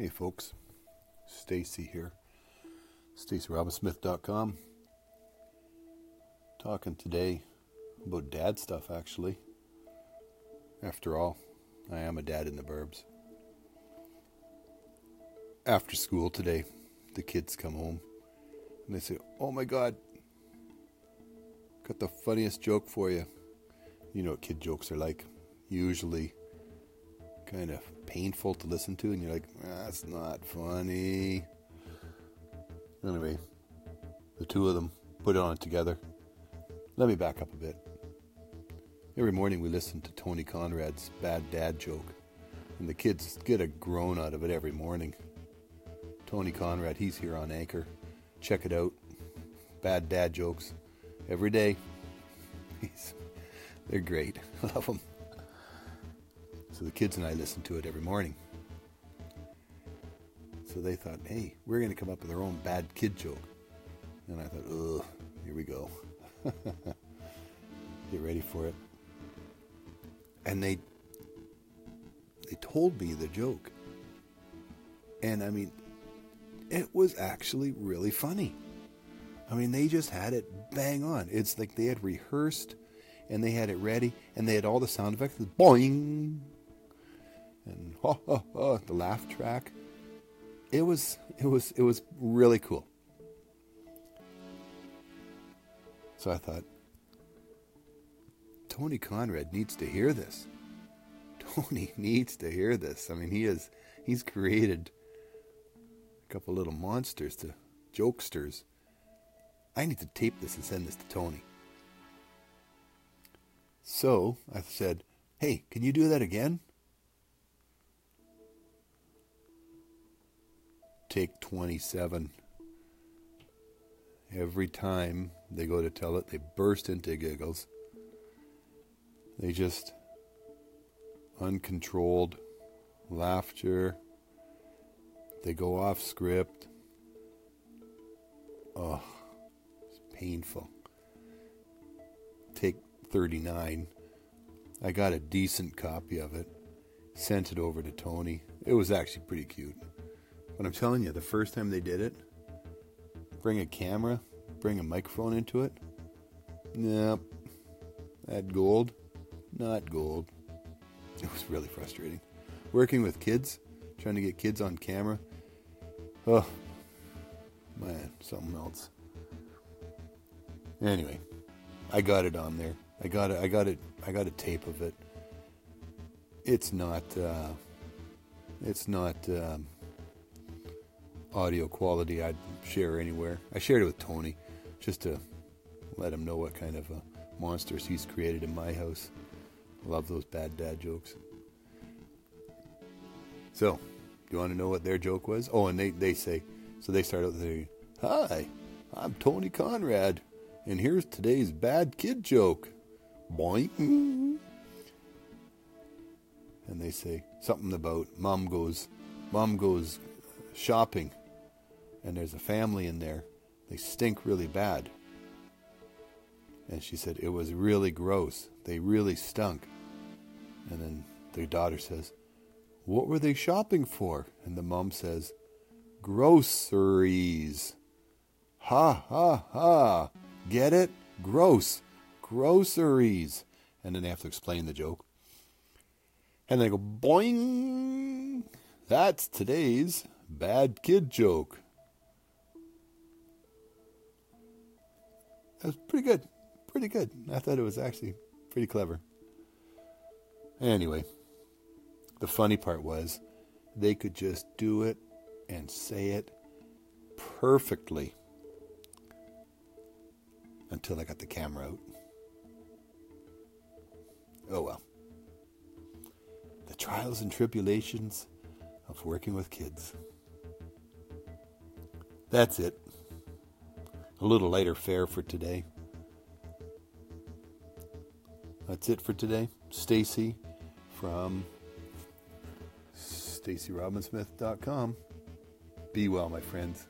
Hey folks, Stacy here. StacyRobinsmith.com. Talking today about dad stuff actually. After all, I am a dad in the burbs. After school today, the kids come home and they say, Oh my god, got the funniest joke for you. You know what kid jokes are like. Usually kind of painful to listen to, and you're like, that's not funny. Anyway, the two of them put it on together. Let me back up a bit. Every morning we listen to Tony Conrad's bad dad joke, and the kids get a groan out of it every morning. Tony Conrad, he's here on Anchor. Check it out. Bad dad jokes every day. He's, they're great. I Love them. So the kids and I listened to it every morning. So they thought, hey, we're going to come up with our own bad kid joke. And I thought, ugh, here we go. Get ready for it. And they they told me the joke. And I mean, it was actually really funny. I mean, they just had it bang on. It's like they had rehearsed and they had it ready and they had all the sound effects. Boing, and the laugh track. It was it was it was really cool. So I thought Tony Conrad needs to hear this. Tony needs to hear this. I mean, he is he's created a couple little monsters to jokesters. I need to tape this and send this to Tony. So I said, Hey, can you do that again? Take 27. Every time they go to tell it, they burst into giggles. They just uncontrolled laughter. They go off script. Oh, it's painful. Take 39. I got a decent copy of it. Sent it over to Tony. It was actually pretty cute. But I'm telling you, the first time they did it, bring a camera, bring a microphone into it. Nope. That gold, not gold. It was really frustrating. Working with kids, trying to get kids on camera. Oh, man, something else. Anyway, I got it on there. I got it. I got it. I got a tape of it. It's not. Uh, it's not. Um, audio quality I'd share anywhere. I shared it with Tony just to let him know what kind of uh, monsters he's created in my house. Love those bad dad jokes. So, do you want to know what their joke was? Oh, and they, they say, so they start out with, Hi, I'm Tony Conrad, and here's today's bad kid joke. Boing. And they say something about mom goes, mom goes shopping and there's a family in there. They stink really bad. And she said, It was really gross. They really stunk. And then the daughter says, What were they shopping for? And the mom says, Groceries. Ha ha ha. Get it? Gross. Groceries. And then they have to explain the joke. And they go, Boing. That's today's bad kid joke. It was pretty good. Pretty good. I thought it was actually pretty clever. Anyway, the funny part was they could just do it and say it perfectly until I got the camera out. Oh well. The trials and tribulations of working with kids. That's it a little lighter fare for today. That's it for today. Stacy from stacyrobinsmith.com. Be well, my friends.